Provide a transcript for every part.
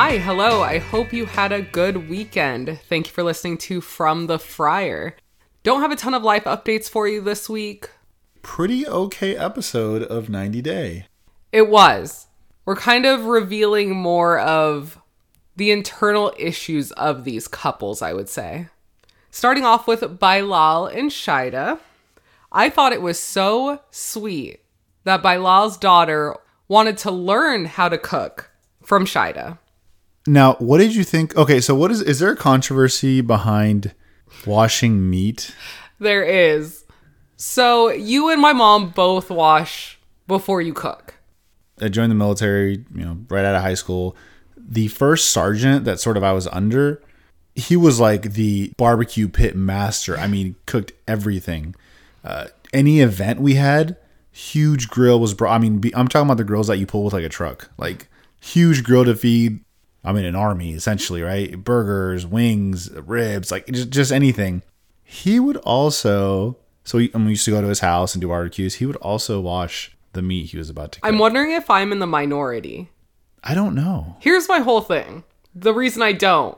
Hi, hello. I hope you had a good weekend. Thank you for listening to From the Friar. Don't have a ton of life updates for you this week. Pretty okay episode of 90 Day. It was. We're kind of revealing more of the internal issues of these couples, I would say. Starting off with Bilal and Shaeeda. I thought it was so sweet that Bilal's daughter wanted to learn how to cook from Shaeeda. Now, what did you think? Okay, so what is is there a controversy behind washing meat? There is. So you and my mom both wash before you cook. I joined the military, you know, right out of high school. The first sergeant that sort of I was under, he was like the barbecue pit master. I mean, cooked everything. Uh, any event we had, huge grill was brought. I mean, be, I'm talking about the grills that you pull with like a truck, like huge grill to feed. I'm in an army essentially, right? Burgers, wings, ribs, like just, just anything. He would also, so we, we used to go to his house and do barbecues. He would also wash the meat he was about to cook. I'm wondering if I'm in the minority. I don't know. Here's my whole thing. The reason I don't,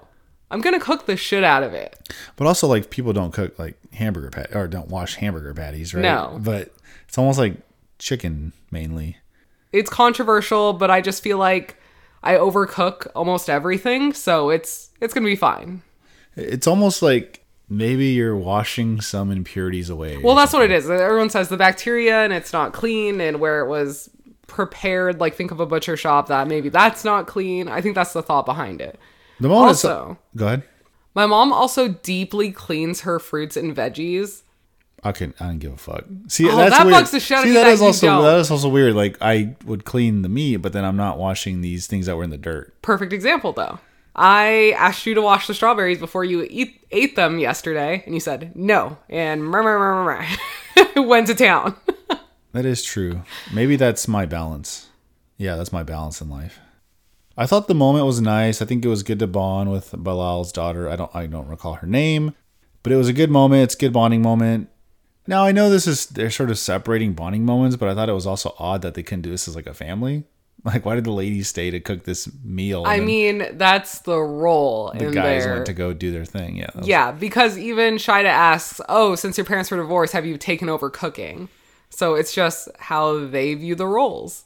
I'm gonna cook the shit out of it. But also, like people don't cook like hamburger pat or don't wash hamburger patties, right? No. But it's almost like chicken mainly. It's controversial, but I just feel like I overcook almost everything, so it's it's gonna be fine. It's almost like maybe you're washing some impurities away. Well, that's what it is. Everyone says the bacteria and it's not clean, and where it was prepared, like think of a butcher shop that maybe that's not clean. I think that's the thought behind it. the moment. Also, go ahead. my mom also deeply cleans her fruits and veggies. I can. I don't give a fuck. See, Oh, that's that weird. bugs the shit out See, that that is also don't. that is also weird. Like I would clean the meat, but then I'm not washing these things that were in the dirt. Perfect example, though. I asked you to wash the strawberries before you eat, ate them yesterday, and you said no, and murmur, murmur, murmur. went to town. That is true. Maybe that's my balance. Yeah, that's my balance in life. I thought the moment was nice. I think it was good to bond with Bilal's daughter. I don't I don't recall her name, but it was a good moment. It's a good bonding moment. Now I know this is they're sort of separating bonding moments, but I thought it was also odd that they couldn't do this as like a family. Like, why did the ladies stay to cook this meal? I mean, that's the role the guys there. went to go do their thing. Yeah, that was- Yeah, because even Shaeeda asks, "Oh, since your parents were divorced, have you taken over cooking?" So it's just how they view the roles.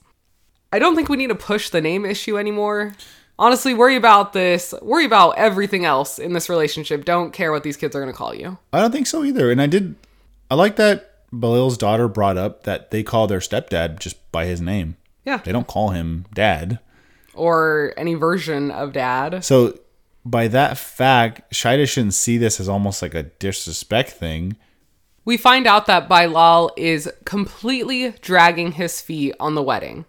I don't think we need to push the name issue anymore. Honestly, worry about this. Worry about everything else in this relationship. Don't care what these kids are going to call you. I don't think so either. And I did, I like that Bilal's daughter brought up that they call their stepdad just by his name. Yeah. They don't call him dad. Or any version of dad. So by that fact, Shaeeda shouldn't see this as almost like a disrespect thing. We find out that Bilal is completely dragging his feet on the wedding,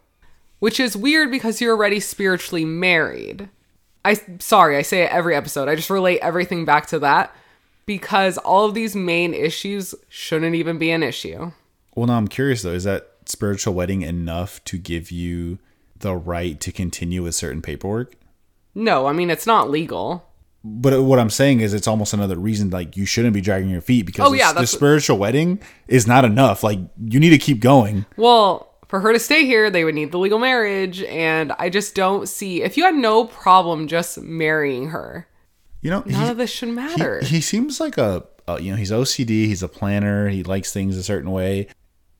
which is weird because you're already spiritually married. I sorry, I say it every episode. I just relate everything back to that because all of these main issues shouldn't even be an issue. Well, now I'm curious though, is that spiritual wedding enough to give you the right to continue with certain paperwork? No, I mean it's not legal. But what I'm saying is, it's almost another reason like you shouldn't be dragging your feet because Oh, yeah, the- the spiritual wedding is not enough. Like you need to keep going. Well, for her to stay here, they would need the legal marriage, and I just don't see if you had no problem just marrying her, You know, none he- of this should matter. he seems like a, a you know he's OCD. He's a planner. He likes things a certain way.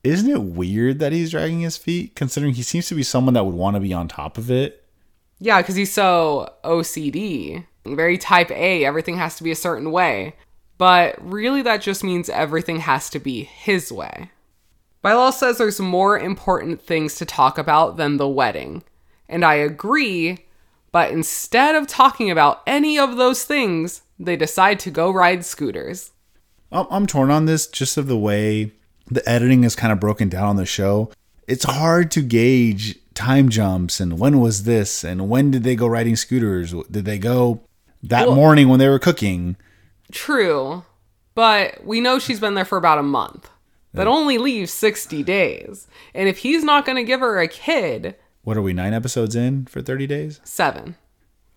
Isn't it weird that he's dragging his feet, considering he seems to be someone that would want to be on top of it? Yeah, because he's so OCD, very type A. Everything has to be a certain way. But really, that just means everything has to be his way. Bilal says there's more important things to talk about than the wedding. And I agree, but instead of talking about any of those things, they decide to go ride scooters. I'm, I'm torn on this just of the way the editing is kind of broken down on the show. It's hard to gauge time jumps and when was this and when did they go riding scooters? Did they go that Well- morning when they were cooking? True, but we know she's been there for about a month. That only leaves 60 days. And if he's not going to give her a kid, What are we nine episodes in for 30 days? seven.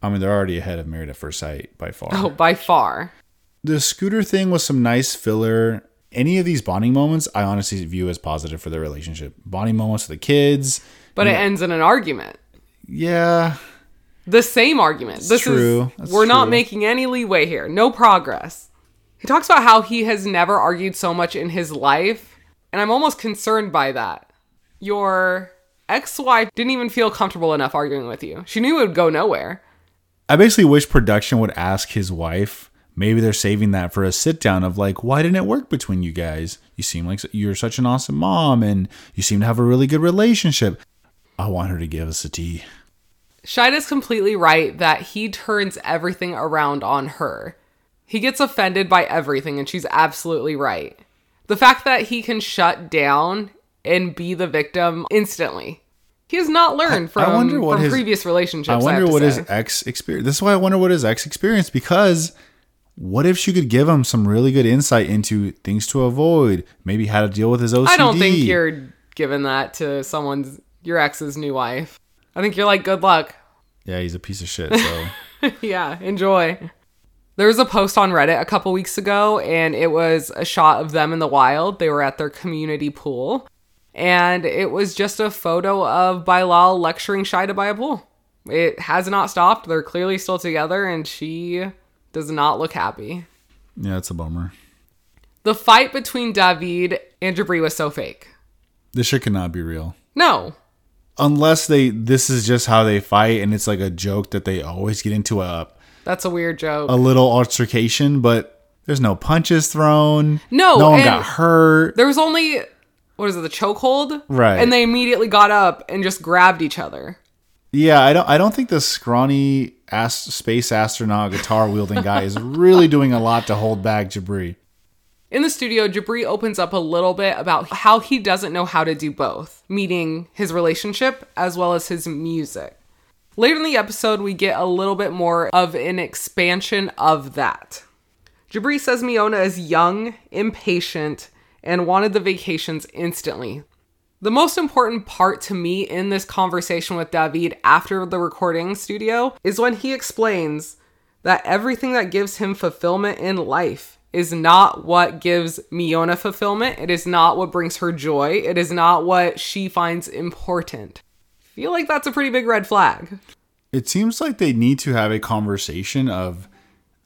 I mean, they're already ahead of Married at First Sight by far. Oh, by far. the scooter thing was some nice filler. Any of these bonding moments, I honestly view as positive for their relationship. Bonding moments with the kids, But it ends in an argument. yeah. The same argument. This true. is That's we're not making any leeway here. No progress. He talks about how he has never argued so much in his life, and I'm almost concerned by that. Your ex-wife didn't even feel comfortable enough arguing with you. She knew it would go nowhere. I basically wish production would ask his wife. Maybe they're saving that for a sit down of like, why didn't it work between you guys? You seem like you're such an awesome mom and you seem to have a really good relationship. I want her to give us a tea. Shaeeda's completely right that he turns everything around on her. He gets offended by everything, and she's absolutely right. The fact that he can shut down and be the victim instantly. He has not learned from, wonder what from his- previous relationships. I I wonder to what his ex experience. This is why I wonder what his ex experienced because what if she could give him some really good insight into things to avoid, maybe how to deal with his OCD. I don't think you're giving that to someone's your ex's new wife. I think you're like, good luck. Yeah, he's a piece of shit. So yeah, enjoy. There was a post on Reddit a couple weeks ago, and it was a shot of them in the wild. They were at their community pool, and it was just a photo of Bilal lecturing Shaeeda by a pool. It has not stopped. They're clearly still together, and she does not look happy. yeah, it's a bummer. The fight between David and Jibri was so fake. This shit cannot be real. No, Unless they this is just how they fight and it's like a joke that they always get into a that's a weird joke. a little altercation, but there's no punches thrown. No, no one and- got hurt. There was only what is it, the chokehold? Right. And they immediately got up and just grabbed each other. Yeah, I don't. I don't think the scrawny ass space astronaut guitar wielding guy is really doing a lot to hold back Jibri. In the studio, Jibri opens up a little bit about how he doesn't know how to do both, meaning his relationship as well as his music. Later in the episode, we get a little bit more of an expansion of that. Jibri says Miona is young, impatient, and wanted the vacations instantly. The most important part to me in this conversation with David after the recording studio is when he explains that everything that gives him fulfillment in life is not what gives Miona fulfillment. It is not what brings her joy. It is not what she finds important. feel like that's a pretty big red flag. It seems like they need to have a conversation of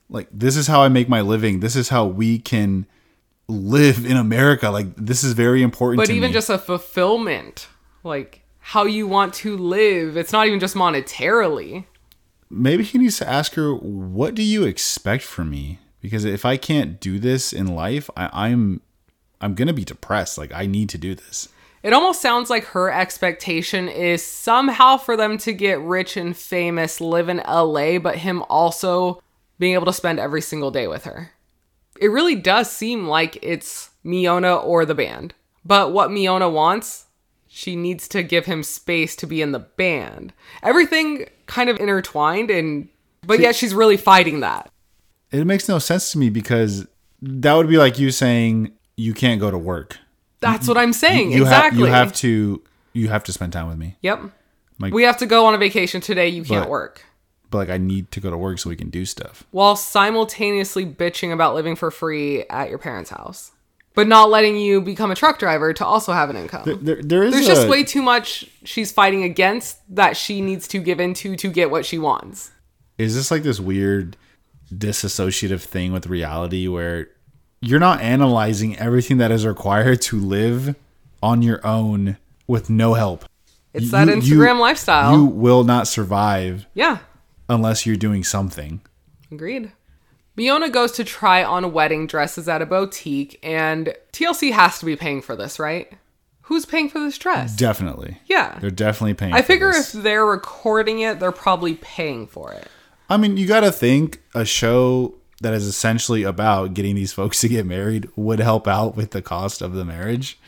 like this is how I make my living. This is how we can live in America. Like this is very important But even me. just a fulfillment, like how you want to live, it's not even just monetarily. maybe he needs to ask her, "What do you expect from me?" Because if I can't do this in life, I, I'm I'm gonna be depressed. Like I need to do this. It almost sounds like her expectation is somehow for them to get rich and famous, live in LA, but him also being able to spend every single day with her. It really does seem like it's Miona or the band. But what Miona wants, she needs to give him space to be in the band. Everything kind of intertwined and but yet she's really fighting that. It makes no sense to me because that would be like you saying you can't go to work. That's what I'm saying. You exactly. have you have to you have to spend time with me. Yep. Like- we have to go on a vacation today. You can't But- work. But like I need to go to work so we can do stuff. while simultaneously bitching about living for free at your parents' house, but not letting you become a truck driver to also have an income. There, there is There's a, just way too much she's fighting against that she needs to give into to get what she wants. is this like this weird disassociative thing with reality where you're not analyzing everything that is required to live on your own with no help. It's You- that you- Instagram lifestyle. You will not survive yeah, unless you're doing something. agreed. Miona goes to try on wedding dresses at a boutique, and TLC has to be paying for this, right? Who's paying for this dress? Definitely. yeah. They're definitely paying. I figure this. if they're recording it, they're probably paying for it. I mean, you got to think a show that is essentially about getting these folks to get married would help out with the cost of the marriage.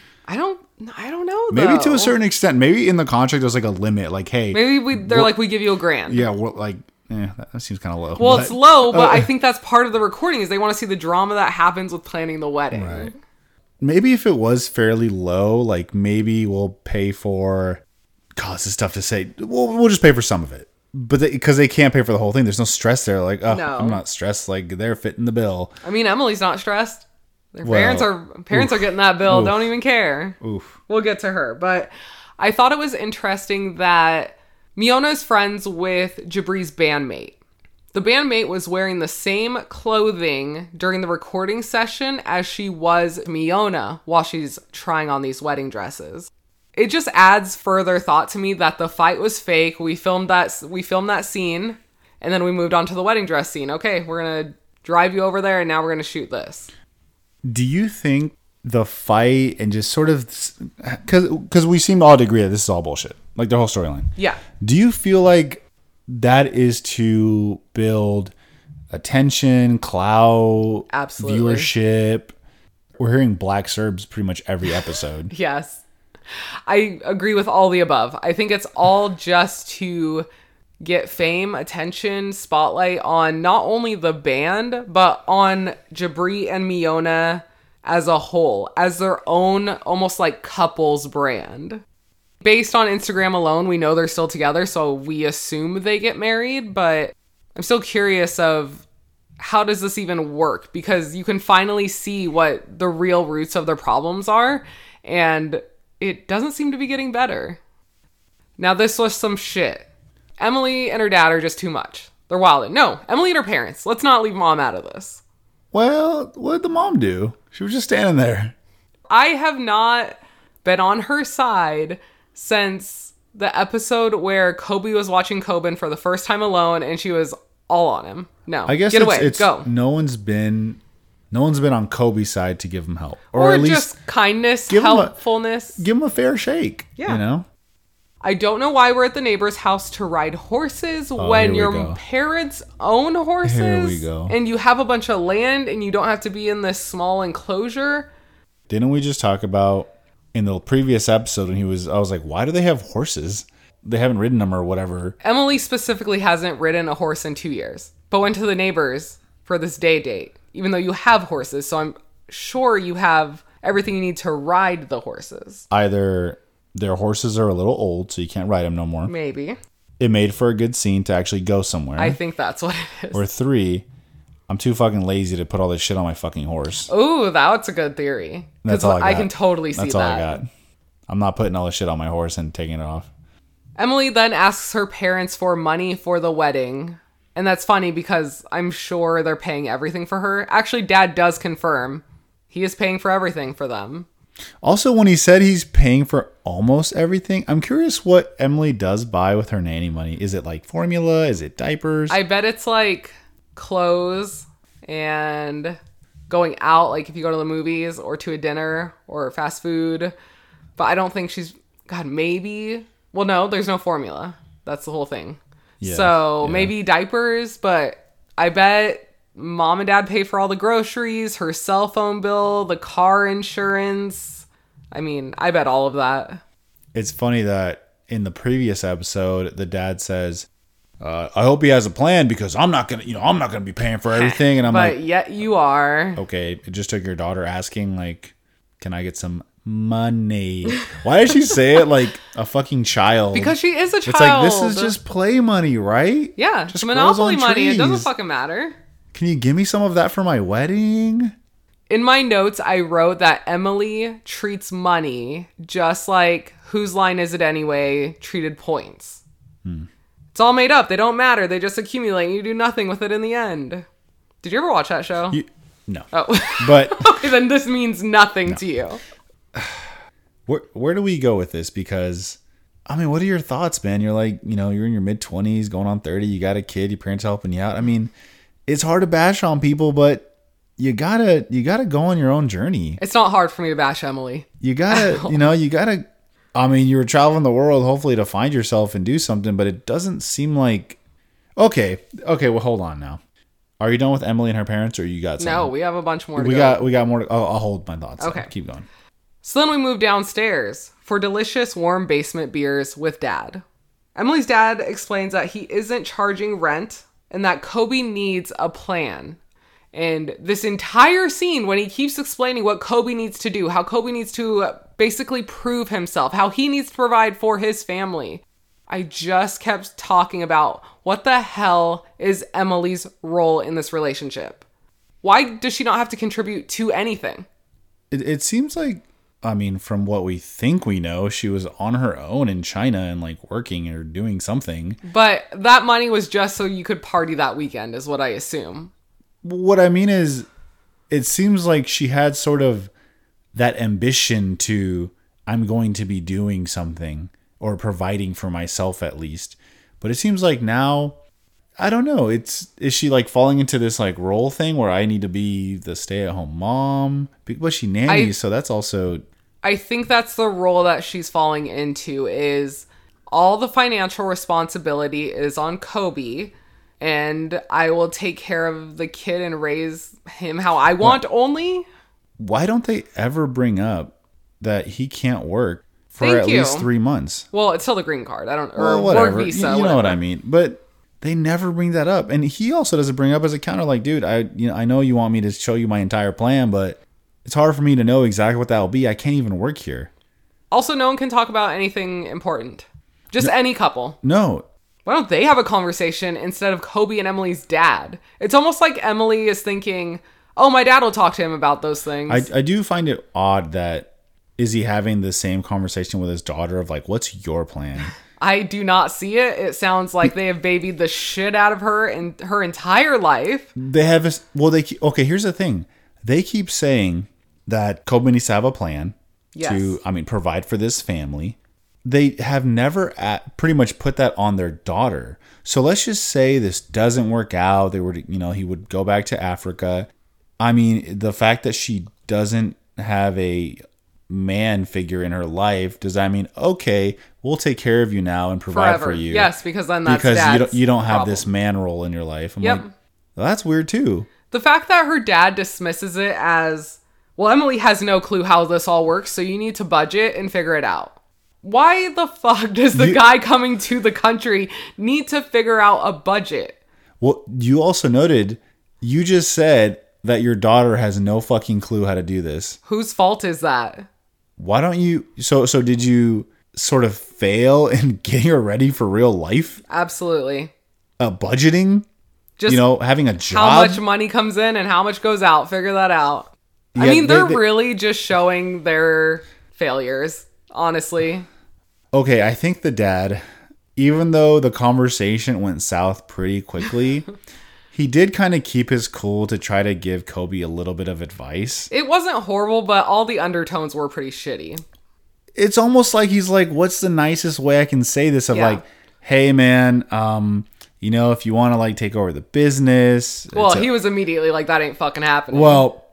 I don't I don't know Maybe to a certain extent. Maybe in the contract there's like a limit. Like, hey, Maybe we they're like we give you a grand. yeah, well, like, eh, that, seems kind of low. Well, but- it's low, but uh, I think that's part of the recording is they want to see the drama that happens with planning the wedding. Right. maybe if it was fairly low, like maybe we'll pay for. God, this is tough to say. We'll, we'll just pay for some of it, but because they, can't pay for the whole thing, there's no stress there. Like, oh, No. I'm not stressed. Like they're fitting the bill. I mean, Emily's not stressed. Their Well, parents are parents are getting that bill. Oof. Don't even care. Oof. We'll get to her, but I thought it was interesting that Miona's friends with Jibri's bandmate. The bandmate was wearing the same clothing during the recording session as she was Miona while she's trying on these wedding dresses. It just adds further thought to me that the fight was fake. We filmed that we filmed that scene and then we moved on to the wedding dress scene. Okay, we're going to drive you over there and now we're going to shoot this. Do you think the fight and just sort of because because we seem to all agree that this is all bullshit, like the whole storyline. Yeah. Do you feel like that is to build attention, clout, Absolutely. viewership? We're hearing black Serbs pretty much every episode. Yes. I agree with all the above. I think it's all just to get fame, attention, spotlight on not only the band, but on Jibri and Miona as a whole, as their own almost like couples brand. Based on Instagram alone, we know they're still together, so we assume they get married, but I'm still curious of how does this even work because you can finally see what the real roots of their problems are and it doesn't seem to be getting better. Now this was some shit. Emily and her dad are just too much. They're wilding. No, Emily and her parents. Let's not leave mom out of this. Well, what did the mom do? She was just standing there. I have not been on her side since the episode where Kobe was watching Koban for the first time alone and she was all on him. No. I guess get it's, away. it's Go. no one's been no one's been on Kobe's side to give him help, or, Or, at least just kindness, give 'em a- helpfulness. give him a fair shake. Yeah. you know. I don't know why we're at the neighbor's house to ride horses oh, when Oh, we your go. parents own horses. Here we go. And you have a bunch of land and you don't have to be in this small enclosure. Didn't we just talk about in the previous episode and he was? I was like, why do they have horses? They haven't ridden them or whatever. Emily specifically hasn't ridden a horse in two years, but went to the neighbors for this day date, even though you have horses. So I'm sure you have everything you need to ride the horses. Either their horses are a little old, so you can't ride them no more. Maybe. It made for a good scene to actually go somewhere. I think that's what it is. or three, I'm too fucking lazy to put all this shit on my fucking horse. Ooh, that's a good theory. That's all I got. can totally see That's that. all I got. I'm not putting all this shit on my horse and taking it off. Emily then asks her parents for money for the wedding. And that's funny because I'm sure they're paying everything for her. Actually, dad does confirm he is paying for everything for them. Also, when he said he's paying for almost everything, I'm curious what Emily does buy with her nanny money. Is it like formula? Is it diapers? I bet it's like clothes and going out, like if you go to the movies or to a dinner or fast food. But I don't think she's, God, maybe. Well, no, there's no formula. That's the whole thing. Yeah, so yeah. maybe diapers, but I bet mom and dad pay for all the groceries, her cell phone bill, the car insurance. I mean, I bet all of that. it's funny that in the previous episode, the dad says, uh, "I hope he has a plan because I'm not gonna, you know, I'm not gonna be paying for everything." And I'm but like, yet you are. "Okay, it just took your daughter asking, like, can I get some money?" Why did she say it like a fucking child? Because she is a child. it's like this is just play money, right? Yeah, just monopoly on money. It doesn't fucking matter. Can you give me some of that for my wedding? In my notes, I wrote that Emily treats money just like whose line is it anyway treated points. Hmm. It's all made up. They don't matter. They just accumulate. And you do nothing with it in the end. Did you ever watch that show? You, no, oh, but okay, then this means nothing to you. where where do we go with this? Because I mean, what are your thoughts, man? You're like, you know, you're in your mid twenties, going on thirty. You got a kid. Your parents helping you out. I mean, it's hard to bash on people, but you gotta you gotta go on your own journey. It's not hard for me to bash Emily. You gotta, you know, you gotta. I mean, you were traveling the world, hopefully to find yourself and do something, but it doesn't seem like. Okay, okay. Well, hold on now. Are you done with Emily and her parents, or you got some? No, we have a bunch more to we go. got we got more. To, I'll, I'll hold my thoughts. Okay. keep going. So then we move downstairs for delicious warm basement beers with dad. Emily's dad explains that he isn't charging rent and that Kobe needs a plan. And this entire scene, when he keeps explaining what Kobe needs to do, how Kobe needs to basically prove himself, how he needs to provide for his family, I just kept talking about what the hell is Emily's role in this relationship? Why does she not have to contribute to anything? it, it seems like I mean, from what we think we know, she was on her own in China and like working or doing something. But that money was just so you could party that weekend, is what I assume. What I mean is, it seems like she had sort of that ambition to, I'm going to be doing something or providing for myself at least. But it seems like now, I don't know. It's is she like falling into this like role thing where I need to be the stay at home mom? But she nannies, I- so that's also I think that's the role that she's falling into is all the financial responsibility is on Kobe and I will take care of the kid and raise him how I want only. why don't they ever bring up that he can't work for Thank at you. least three months? Well, it's still the green card. I don't or Well, whatever. work You- visa. you, know what. I mean. But they never bring that up, and he also doesn't bring up as a counter, like, dude, I you know I know you want me to show you my entire plan, but it's hard for me to know exactly what that will be. I can't even work here. Also, no one can talk about anything important. Just any couple. No, Why don't they have a conversation instead of Kobe and Emily's dad? It's almost like Emily is thinking, "Oh, my dad will talk to him about those things." I I do find it odd that is he having the same conversation with his daughter of like, what's your plan? I do not see it. It sounds like they have babied the shit out of her in her entire life. They have this. Well, they okay. Here's the thing. They keep saying that Kobe needs to have a plan Yes. to, I mean, provide for this family. They have never at, pretty much put that on their daughter. So let's just say this doesn't work out. They were, you know, he would go back to Africa. I mean, the fact that she doesn't have a man figure in her life does that mean okay, we'll take care of you now and provide Forever. for you? Yes, because then that's because you don't you don't have problem. this man role in your life. I'm Yep. like, well, that's weird too. The fact that her dad dismisses it as, well, Emily has no clue how this all works, so you need to budget and figure it out. Why the fuck does the You- guy coming to the country need to figure out a budget? Well, you also noted you just said that your daughter has no fucking clue how to do this. Whose fault is that? Why don't you so so did you sort of fail in getting her ready for real life? Absolutely. Uh, budgeting? Just you know, having a job? how much money comes in and how much goes out. Figure that out. I mean, they- they're they- really just showing their failures, honestly. Okay, I think the dad, even though the conversation went south pretty quickly, he did kind of keep his cool to try to give Kobe a little bit of advice. It wasn't horrible, but all the undertones were pretty shitty. It's almost like he's like, "What's the nicest way I can say this?" Of Yeah. like, "Hey, man, um, you know, if you want to like take over the business." Well, a- he was immediately like, that ain't fucking happening. well,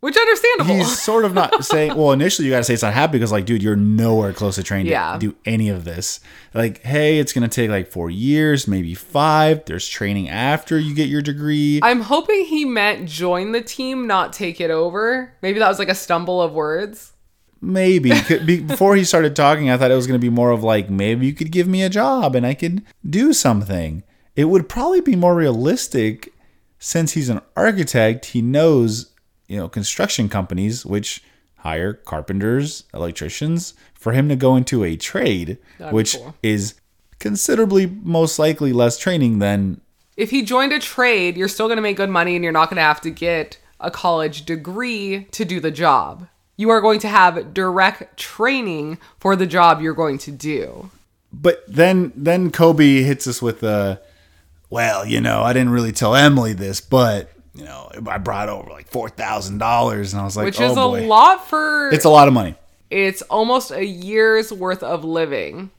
Which understandable. he's sort of not saying. Well, initially you got to say it's not happy because, like, dude, you're nowhere close to trained Yeah. to do any of this. Like, hey, it's gonna take like four years, maybe five. There's training after you get your degree. I'm hoping he meant join the team, not take it over. Maybe that was like a stumble of words. Maybe before he started talking, I thought it was going to be more of like maybe you could give me a job and I could do something. It would probably be more realistic since he's an architect. He knows, you know, construction companies which hire carpenters, electricians for him to go into a trade, That'd which cool. is considerably most likely less training than If he joined a trade, you're still going to make good money and you're not going to have to get a college degree to do the job. You are going to have direct training for the job you're going to do. But then then Kobe hits us with the well, you know, I didn't really tell Emily this, but you know, I brought over like four thousand dollars, and I was like, Which oh is boy, a lot for it's a lot of money. it's almost a year's worth of living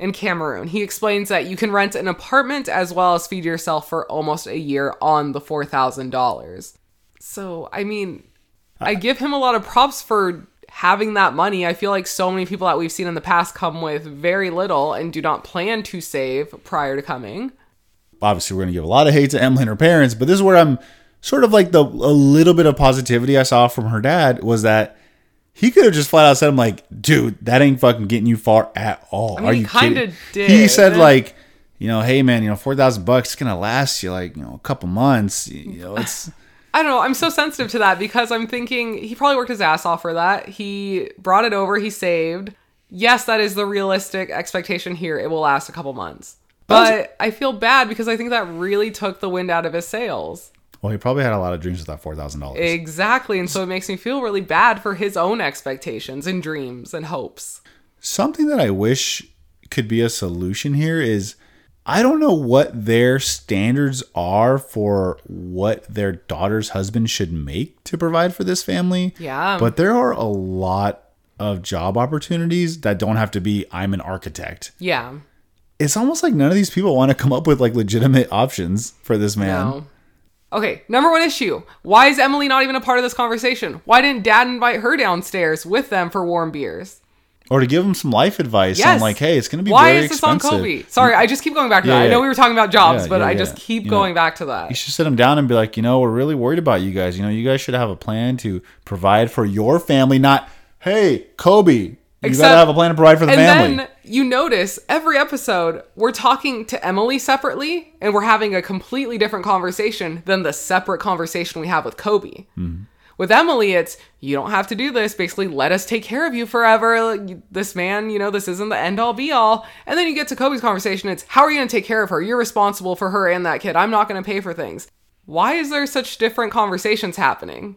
in Cameroon. He explains that you can rent an apartment as well as feed yourself for almost a year on the $4,000. So, I mean, I give him a lot of props for having that money. I feel like so many people that we've seen in the past come with very little and do not plan to save prior to coming. Obviously, we're gonna give a lot of hate to Emily and her parents, but this is where I'm sort of like the a little bit of positivity I saw from her dad was that he could have just flat out said, "I'm like, dude, that ain't fucking getting you far at all." I mean, Are he you kidding? He did. said like. You know, hey man, you know, four thousand bucks is gonna last you like you know a couple months. You know, it's I don't know. I'm so sensitive to that because I'm thinking he probably worked his ass off for that. He brought it over, he saved. Yes, that is the realistic expectation here. It will last a couple months. But I feel bad because I think that really took the wind out of his sails. Well, he probably had a lot of dreams with that four thousand dollars. Exactly. And so it makes me feel really bad for his own expectations and dreams and hopes. Something that I wish could be a solution here is I don't know what their standards are for what their daughter's husband should make to provide for this family. Yeah. But there are a lot of job opportunities that don't have to be I'm an architect. Yeah. It's almost like none of these people want to come up with like legitimate options for this man. No. Okay, number one issue. Why is Emily not even a part of this conversation? Why didn't dad invite her downstairs with them for warm beers? Or to give him some life advice on Yes. like, hey, it's going to be Why very is this on. Kobe? Sorry, I just keep going back to Yeah, that. I know we were talking about jobs, Yeah, but yeah, I yeah. just keep You know, going back to that. You should sit him down and be like, you know, we're really worried about you guys. You know, you guys should have a plan to provide for your family, not, hey, Kobe, you Except- gotta have a plan to provide for the family. and family. then you notice every episode we're talking to Emily separately and we're having a completely different conversation than the separate conversation we have with Kobe. Mm-hmm. With Emily, it's you don't have to do this. Basically, let us take care of you forever. This man, you know, this isn't the end all be all. And then you get to Kobe's conversation. It's how are you going to take care of her? You're responsible for her and that kid. I'm not going to pay for things. Why is there such different conversations happening?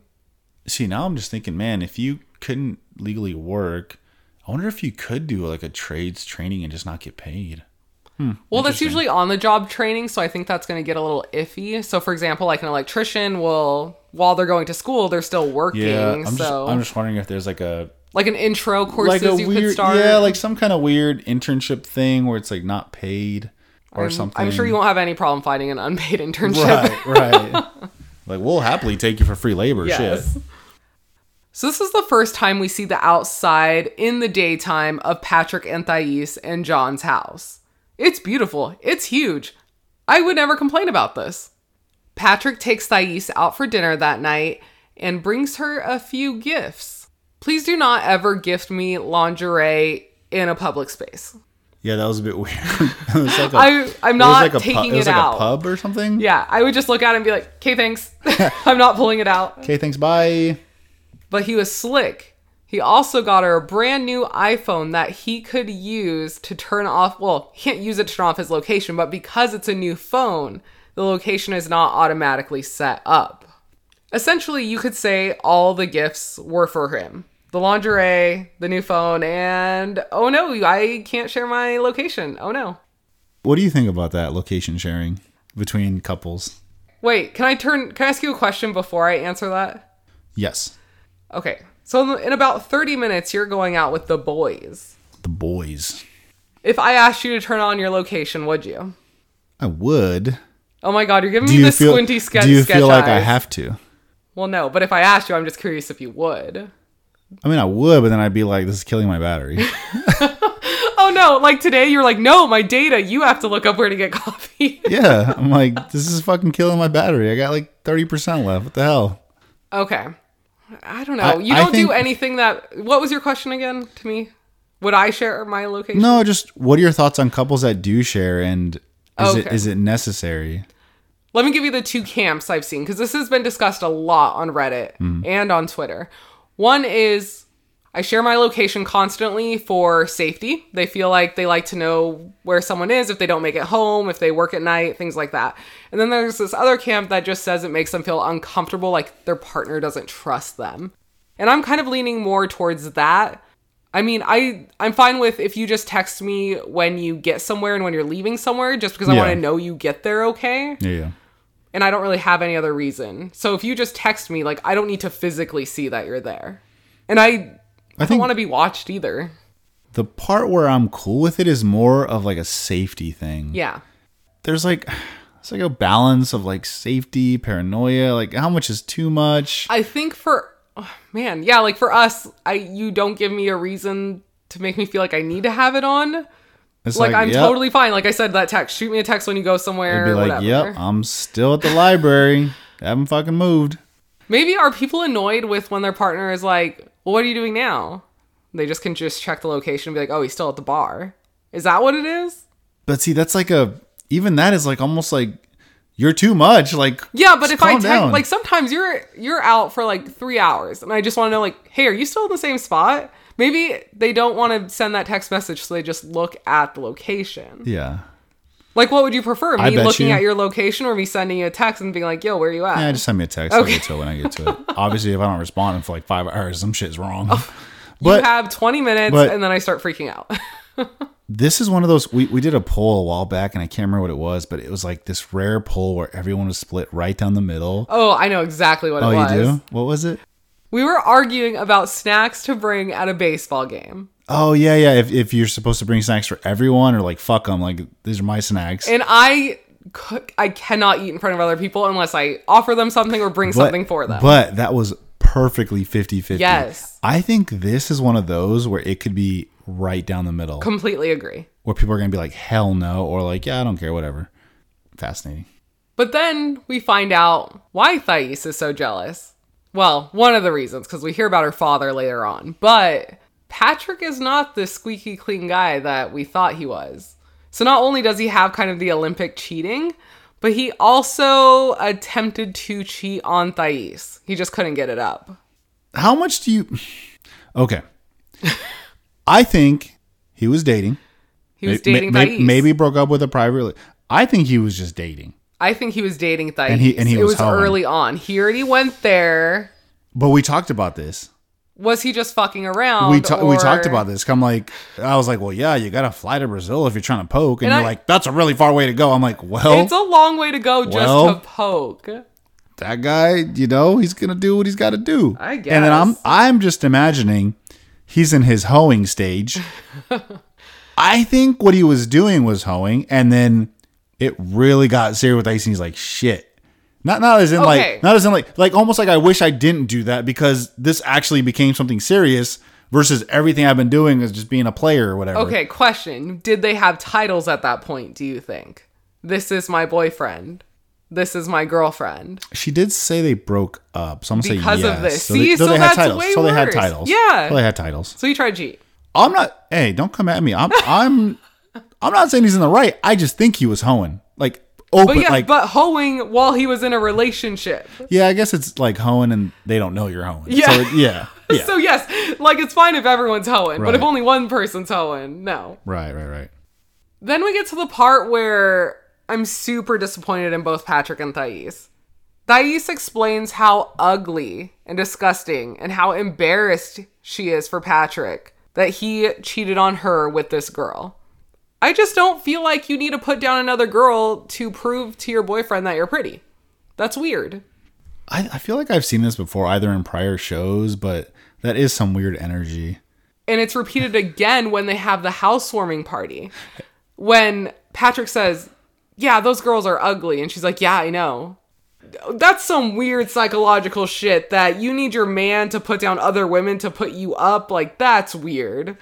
See, now I'm just thinking, man, if you couldn't legally work, I wonder if you could do like a trades training and just not get paid. Hmm. Well, that's usually on the job training, so I think that's going to get a little iffy. So, for example, like an electrician will, while they're going to school, they're still working. Yeah, I'm just, so, I'm just wondering if there's like a like an intro courses like a you could start. yeah, like some kind of weird internship thing where it's like not paid or I'm- something. I'm sure you won't have any problem finding an unpaid internship. Right, right. like we'll happily take you for free labor. Yes. Shit. So this is the first time we see the outside in the daytime of Patrick and Thais and John's house. It's beautiful. It's huge. I would never complain about this. Patrick takes Thais out for dinner that night and brings her a few gifts. Please do not ever gift me lingerie in a public space. Yeah, that was a bit weird. it was like a, I I'm it was not like a pu- taking it was it like out. a pub or something. Yeah, I would just look at it and be like, "Okay, thanks. I'm not pulling it out." Okay, thanks. Bye. But he was slick. He also got her a brand new iPhone that he could use to turn off. Well, he can't use it to turn off his location, but because it's a new phone, the location is not automatically set up. Essentially, you could say all the gifts were for him the lingerie, the new phone, and oh no, I can't share my location. Oh no. What do you think about that location sharing between couples? Wait, can I turn? Can I ask you a question before I answer that? Yes, Okay, so in about 30 minutes, you're going out with the boys. the boys. If I asked you to turn on your location, would you? I would. Oh my god, you're giving Do me you the feel? squinty sketch. do you sketch feel like I have to? Well, no, but if I asked you, I'm just curious if you would. I mean, I would, but then I'd be like, "This is killing my battery." Oh no, like today you're like, no, my data, you have to look up where to get coffee. yeah, I'm like, "This is fucking killing my battery." I got like thirty percent left. What the hell? okay. I don't know. I- you don't do think- anything that. What was your question again to me? Would I share my location? No, just what are your thoughts on couples that do share, and is it Okay. is it necessary? Let me give you the two camps I've seen because this has been discussed a lot on Reddit Hmm. and on Twitter. One is I share my location constantly for safety. They feel like they like to know where someone is if they don't make it home, if they work at night, things like that. And then there's this other camp that just says it makes them feel uncomfortable, like their partner doesn't trust them. And I'm kind of leaning more towards that. I mean, I I'm fine with if you just text me when you get somewhere and when you're leaving somewhere, just because I Yeah. want to know you get there okay Yeah, yeah. and I don't really have any other reason. So if you just text me, like I don't need to physically see that you're there. And I I, don't want to be watched either. The part where I'm cool with it is more of like a safety thing. Yeah. There's like it's like a balance of like safety, paranoia, like how much is too much. I think for oh, man, yeah, like for us, I you don't give me a reason to make me feel like I need to have it on. It's Like, I'm yep. totally fine. Like I said, that text. Shoot me a text when you go somewhere. I'd be like, whatever. yep, I'm still at the library. Haven't fucking moved. Maybe are people annoyed with when their partner is like, well, "What are you doing now?" They just can just check the location and be like, "Oh, he's still at the bar." Is that what it is? But see, that's like a even that is like almost like you're too much. Like Yeah, but if I text, like sometimes you're you're out for like three hours, and I just want to know like, hey, are you still in the same spot? Maybe they don't want to send that text message, so they just look at the location. yeah, Like, what would you prefer? Me looking you- at your location or me sending you a text and being like, yo, where are you at? Yeah, just send me a text. Okay. I'll get to it when I get to it. Obviously, if I don't respond for like five hours, some shit's wrong. Oh, you but have 20 minutes but- and then I start freaking out. this is one of those we, we did a poll a while back and I can't remember what it was, but it was like this rare poll where everyone was split right down the middle. oh, I know exactly what Oh, it you do? What was it? We were arguing about snacks to bring at a baseball game. Oh yeah, yeah. If, if you're supposed to bring snacks for everyone or like fuck them, like these are my snacks. And I cook, I cannot eat in front of other people unless I offer them something or bring But- something for them. But that was perfectly 50-50. Yes. I think this is one of those where it could be right down the middle. Completely agree. where people are gonna be like, hell no, or like, yeah, I don't care, whatever. Fascinating. But then we find out why Thais is so jealous. Well, one of the reasons, because we hear about her father later on. But Patrick is not the squeaky clean guy that we thought he was. So not only does he have kind of the Olympic cheating, but he also attempted to cheat on Thais. He just couldn't get it up. How much do you Okay. I think he was dating. He was May- dating may- Thais. Maybe broke up with a private. I think he was just dating. I think he was dating Thais. And he- and he it was was early on. He already went there. But we talked about this. Was he just fucking around? We ta- we talked about this. I'm like, I was like, well, yeah, you got to fly to Brazil if you're trying to poke, and, And you're I- like, that's a really far way to go. I'm like, well, It's a long way to go just Well, to poke. that guy, you know, he's gonna do what he's got to do. I guess. And then I'm. I'm just imagining he's in his hoeing stage. I think what he was doing was hoeing, and then it really got serious with Ice, and he's like, shit. Not not as in Okay. like not as in like like almost like I wish I didn't do that because this actually became something serious versus everything I've been doing is just being a player or whatever. Okay, question. Did they have titles at that point, do you think? This is my boyfriend. This is my girlfriend. She did say they broke up, so I'm gonna Because say of yes. this. So they, See, so so they had titles. way so they had titles. Yeah. So they had titles. So you tried cheat. I'm not. Hey, don't come at me. I'm. I'm. I'm not saying he's in the right. I just think he was hoeing. Like Oh, open. But yeah, like but hoeing while he was in a relationship. yeah. I guess it's like hoeing, and they don't know you're hoeing. Yeah. So yeah. Yeah. So yes, like it's fine if everyone's hoeing, but if only one person's hoeing, no. right. Right. Right. Then we get to the part where I'm super disappointed in both Patrick and Thais. Thais explains how ugly and disgusting and how embarrassed she is for Patrick that he cheated on her with this girl. I just don't feel like you need to put down another girl to prove to your boyfriend that you're pretty. That's weird. I, I feel like I've seen this before, either in prior shows, but that is some weird energy. And it's repeated again when they have the housewarming party. When Patrick says, Yeah, those girls are ugly. And she's like, Yeah, I know. That's some weird psychological shit that you need your man to put down other women to put you up. Like, that's weird.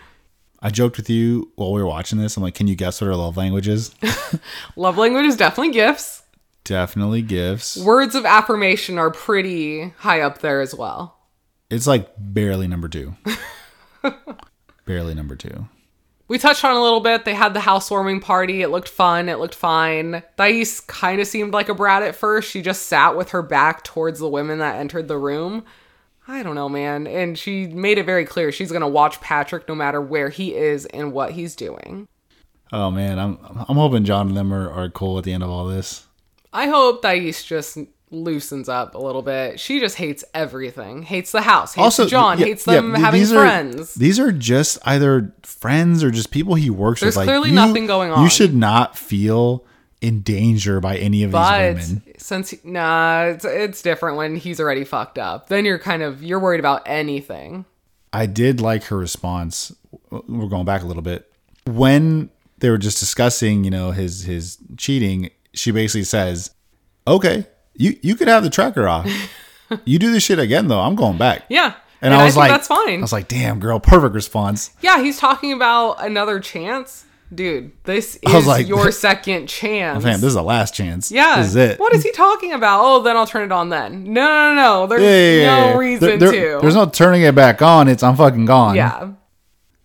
I joked with you while we were watching this. I'm like, can you guess what our love language is? Love language is definitely gifts. Definitely gifts. Words of affirmation are pretty high up there as well. It's like barely number two. barely number two. We touched on a little bit. They had the housewarming party. It looked fun. It looked fine. Thais kind of seemed like a brat at first. She just sat with her back towards the women that entered the room. I don't know, man. And she made it very clear she's going to watch Patrick no matter where he is and what he's doing. Oh man, I'm I'm hoping John and them are, are cool at the end of all this. I hope Thais just loosens up a little bit. She just hates everything. Hates the house. Hates John. yeah, hates them th- having these friends. Are, these are just either friends or just people he works There's with. Like, clearly you- nothing going on. You should not feel in danger by any of But these women. since nah, it's, it's different when he's already fucked up. Then you're kind of you're worried about anything. I did like her response. We're going back a little bit. When they were just discussing, you know, his his cheating, she basically says, "Okay, you you could have the tracker off. you do this shit again, though. I'm going back." Yeah, And, I was like, that's fine. I was like, "Damn, girl, perfect response." yeah, he's talking about another chance, dude. This is like- your second chance. Fam, this is the last chance. yeah, this is it. What is he talking about? Oh, then I'll turn it on. Then no, no, no, no. There's Yeah, yeah, yeah, no reason There- there- to. There's no turning it back on. It's I'm fucking gone. Yeah.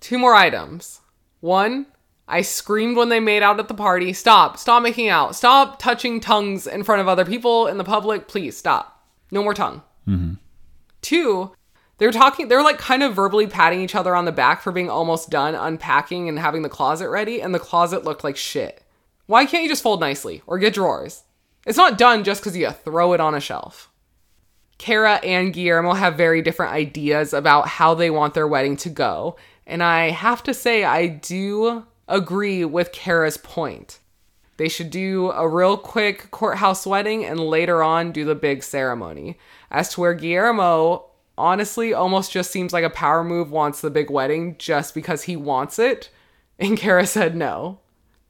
Two more items. One, I screamed when they made out at the party. Stop. Stop making out. Stop touching tongues in front of other people in the public. Please stop. No more tongue. Mm-hmm. Two, they were talking, they were like kind of verbally patting each other on the back for being almost done unpacking and having the closet ready, and the closet looked like shit. Why can't you just fold nicely or get drawers? It's not done just because you throw it on a shelf. Kara and Guillermo have very different ideas about how they want their wedding to go. And I have to say, I do agree with Kara's point. They should do a real quick courthouse wedding and later on do the big ceremony. As to where Guillermo honestly almost just seems like a power move wants the big wedding just because he wants it. And Kara said no.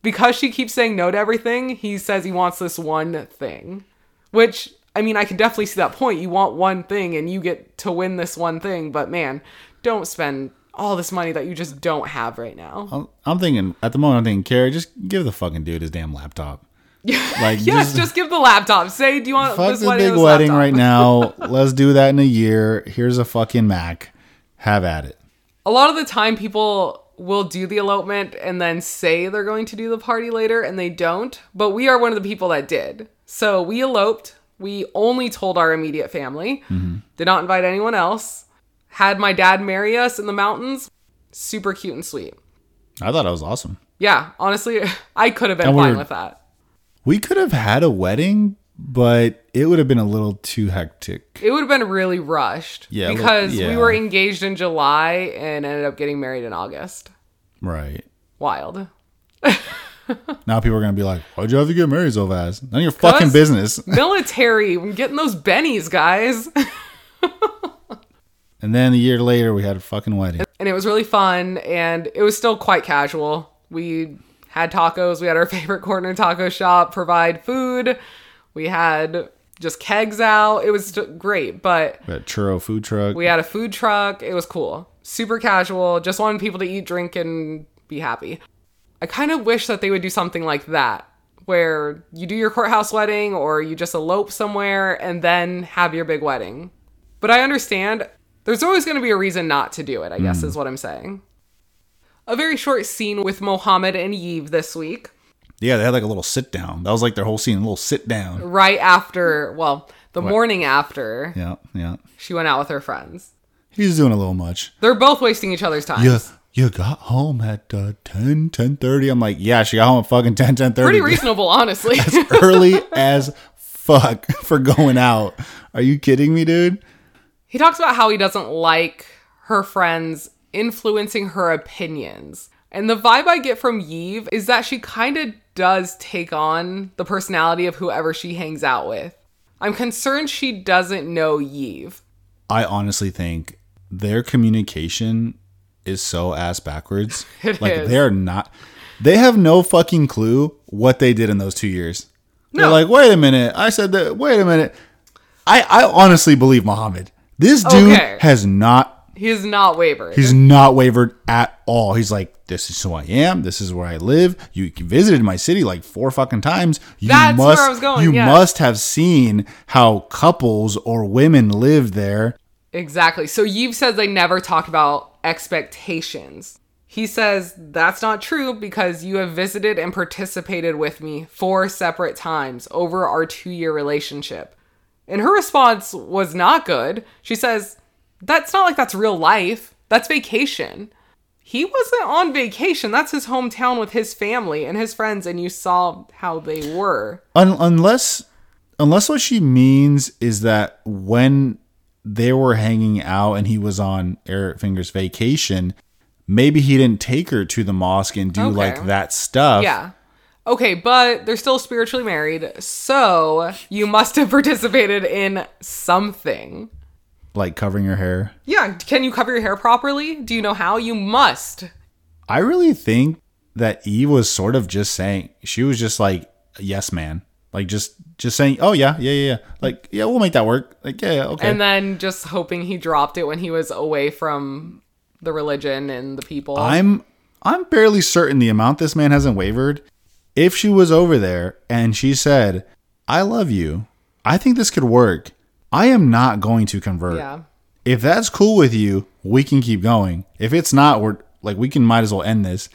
Because she keeps saying no to everything, he says he wants this one thing. Which, I mean, I can definitely see that point. You want one thing and you get to win this one thing, but man, don't spend all this money that you just don't have right now. I'm, I'm thinking at the moment. I'm thinking, Carrie, just give the fucking dude his damn laptop. Like, yes, just, just, give the laptop. Say, do you want fuck this the wedding? big wedding laptop? right now. Let's do that in a year. Here's a fucking Mac. Have at it. A lot of the time, people will do the elopement and then say they're going to do the party later, and they don't. But we are one of the people that did. So we eloped. We only told our immediate family. Mm-hmm. Did not invite anyone else. Had my dad marry us in the mountains. Super cute and sweet. I thought it was awesome. Yeah, honestly, I could have been And fine we're- with that. We could have had a wedding, but it would have been a little too hectic. It would have been really rushed. Yeah, Because we yeah. were engaged in July and ended up getting married in August. Right. Wild. Now people are gonna be like, "Why'd you have to get married so fast?" None of your fucking business. Military. I'm getting those bennies, guys. And then a year later, we had a fucking wedding. and it was really fun and it was still quite casual. We had tacos, we had our favorite corner taco shop provide food. We had just kegs out. It was great, but We had churro food truck. we had a food truck. It was cool. Super casual. Just wanted people to eat, drink and be happy. I kind of wish that they would do something like that where you do your courthouse wedding or you just elope somewhere and then have your big wedding. But I understand there's always going to be a reason not to do it, I guess mm. is what I'm saying. A very short scene with Mohammed and Yves this week, yeah, they had like a little sit down. That was like their whole scene, a little sit down. right after, well, the morning after Yeah, yeah. she went out with her friends. He's doing a little much. They're both wasting each other's time. Yeah, you got home at uh, 10, 10 I'm like, yeah, she got home at fucking 10, 10 Pretty reasonable, honestly. Early as fuck for going out. Are you kidding me, dude? He talks about how he doesn't like her friends influencing her opinions. And the vibe I get from Yves is that she kind of does take on the personality of whoever she hangs out with. I'm concerned she doesn't know Yves. I honestly think their communication is so ass backwards. It like is. they're not they have no fucking clue what they did in those two years. They're like, wait a minute. I said that wait a minute. I, I honestly believe Muhammad. This dude Okay. has not He has not wavered. he's not wavered at all. He's like, This is who I am, this is where I live. You visited my city like four fucking times. You That's where must I was going, you yes. must have seen how couples or women live there. Exactly. So Yves says they never talk about expectations. He says that's not true because you have visited and participated with me four separate times over our two year relationship. And her response was not good. She says, That's not like that's real life, that's vacation. He wasn't on vacation. That's his hometown with his family and his friends, and you saw how they were. Un- unless unless what she means is that when they were hanging out and he was on Eric Finger's vacation, maybe he didn't take her to the mosque and do Okay. like that stuff. Yeah. Okay, but they're still spiritually married, so you must have participated in something. Like covering your hair. Yeah, can you cover your hair properly? Do you know how? You must. I really think that Eve was sort of just saying she was just like yes man. Like just just saying, "Oh yeah, yeah, yeah, yeah." Like, "Yeah, we'll make that work." Like, "Yeah, yeah okay." And then just hoping he dropped it when he was away from the religion and the people. I'm I'm fairly certain the amount this man hasn't wavered. If she was over there and she said, "I love you. I think this could work." I am not going to convert. yeah. If that's cool with you, we can keep going. If it's not, we're like we can might as well end this.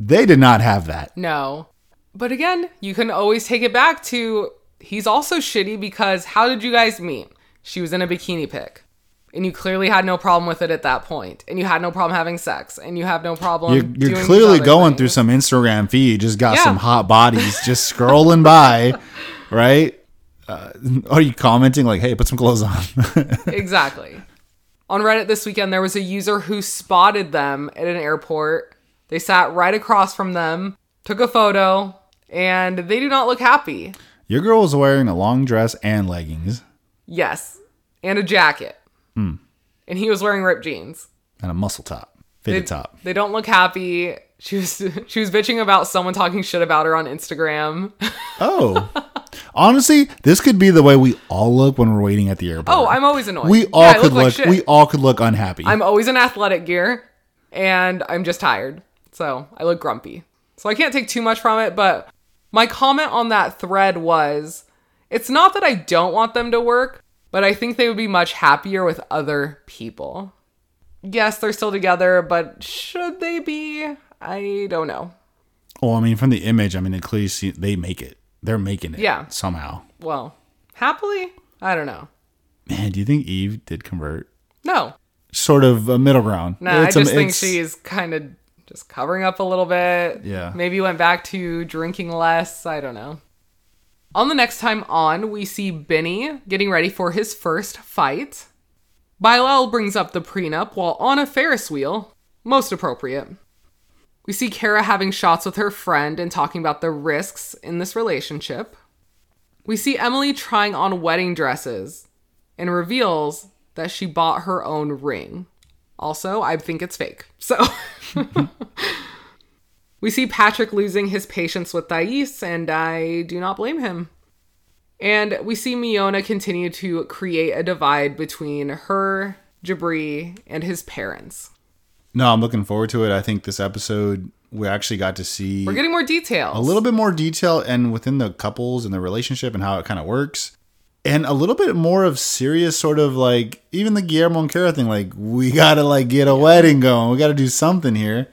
They did not have that. No. But again, you can always take it back to he's also shitty because how did you guys meet? She was in a bikini pic. and you clearly had no problem with it at that point, and you had no problem having sex, and you have no problem. You're, you're clearly going things. through some Instagram feed. Just got Yeah. some hot bodies just scrolling by, right? Uh, are you commenting like, "Hey, put some clothes on"? exactly. On Reddit this weekend, there was a user who spotted them at an airport. They sat right across from them, took a photo, and they do not look happy. Your girl was wearing a long dress and leggings Yes, and a jacket. Hmm. And he was wearing ripped jeans. and a muscle top, They, fitted top. they don't look happy. She was she was bitching about someone talking shit about her on Instagram. Oh, honestly, this could be the way we all look when we're waiting at the airport. Oh, I'm always annoyed. we Yeah, all I could look like look. shit. we all could look unhappy. I'm always in athletic gear and I'm just tired. So I look grumpy. So I can't take too much from it, but my comment on that thread was it's not that I don't want them to work, but I think they would be much happier with other people. Yes, they're still together, but should they be? I don't know. well, I mean, from the image, I mean, it clearly see they make it. They're making it. Yeah. Somehow, Well, happily? I don't know. man. Do you think Eve did convert? No. Sort of a middle ground. Nah, I I a- just think she's kind of just covering up a little bit. Yeah. Maybe went back to drinking less. I don't know. On the next time on, we see Benny getting ready for his first fight. Bilal brings up the prenup while on a Ferris wheel. Most appropriate. We see Kara having shots with her friend and talking about the risks in this relationship. We see Emily trying on wedding dresses and reveals that she bought her own ring. Also, I think it's fake. So we see Patrick losing his patience with Thais, and I do not blame him. And we see Miona continue to create a divide between her, Jibri, and his parents. No, I'm looking forward to it. I think this episode we actually got to see We're getting more details. a little bit more detail and within the couples and the relationship and how it kind of works. And a little bit more of serious sort of like even the Guillermo and Kara thing, like we gotta like get a wedding going. We gotta do something here.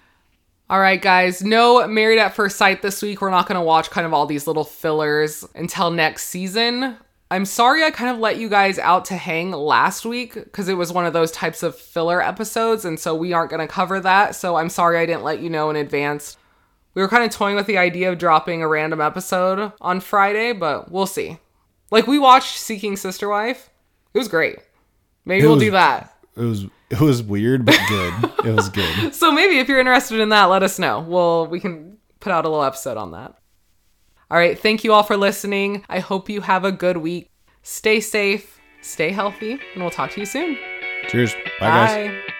All right, guys, no Married at First Sight this week. We're not going to watch kind of all these little fillers until next season. I'm sorry I kind of let you guys out to hang last week because it was one of those types of filler episodes, and so we aren't going to cover that. So I'm sorry I didn't let you know in advance. We were kind of toying with the idea of dropping a random episode on Friday, but we'll see. Like, we watched Seeking Sister Wife, it was great. Maybe It we'll was- do that. It was it was weird but good. it was good. So maybe if you're interested in that, let us know. We'll we can put out a little episode on that. All right. Thank you all for listening. I hope you have a good week. Stay safe, stay healthy, and we'll talk to you soon. Cheers. Bye guys. Bye.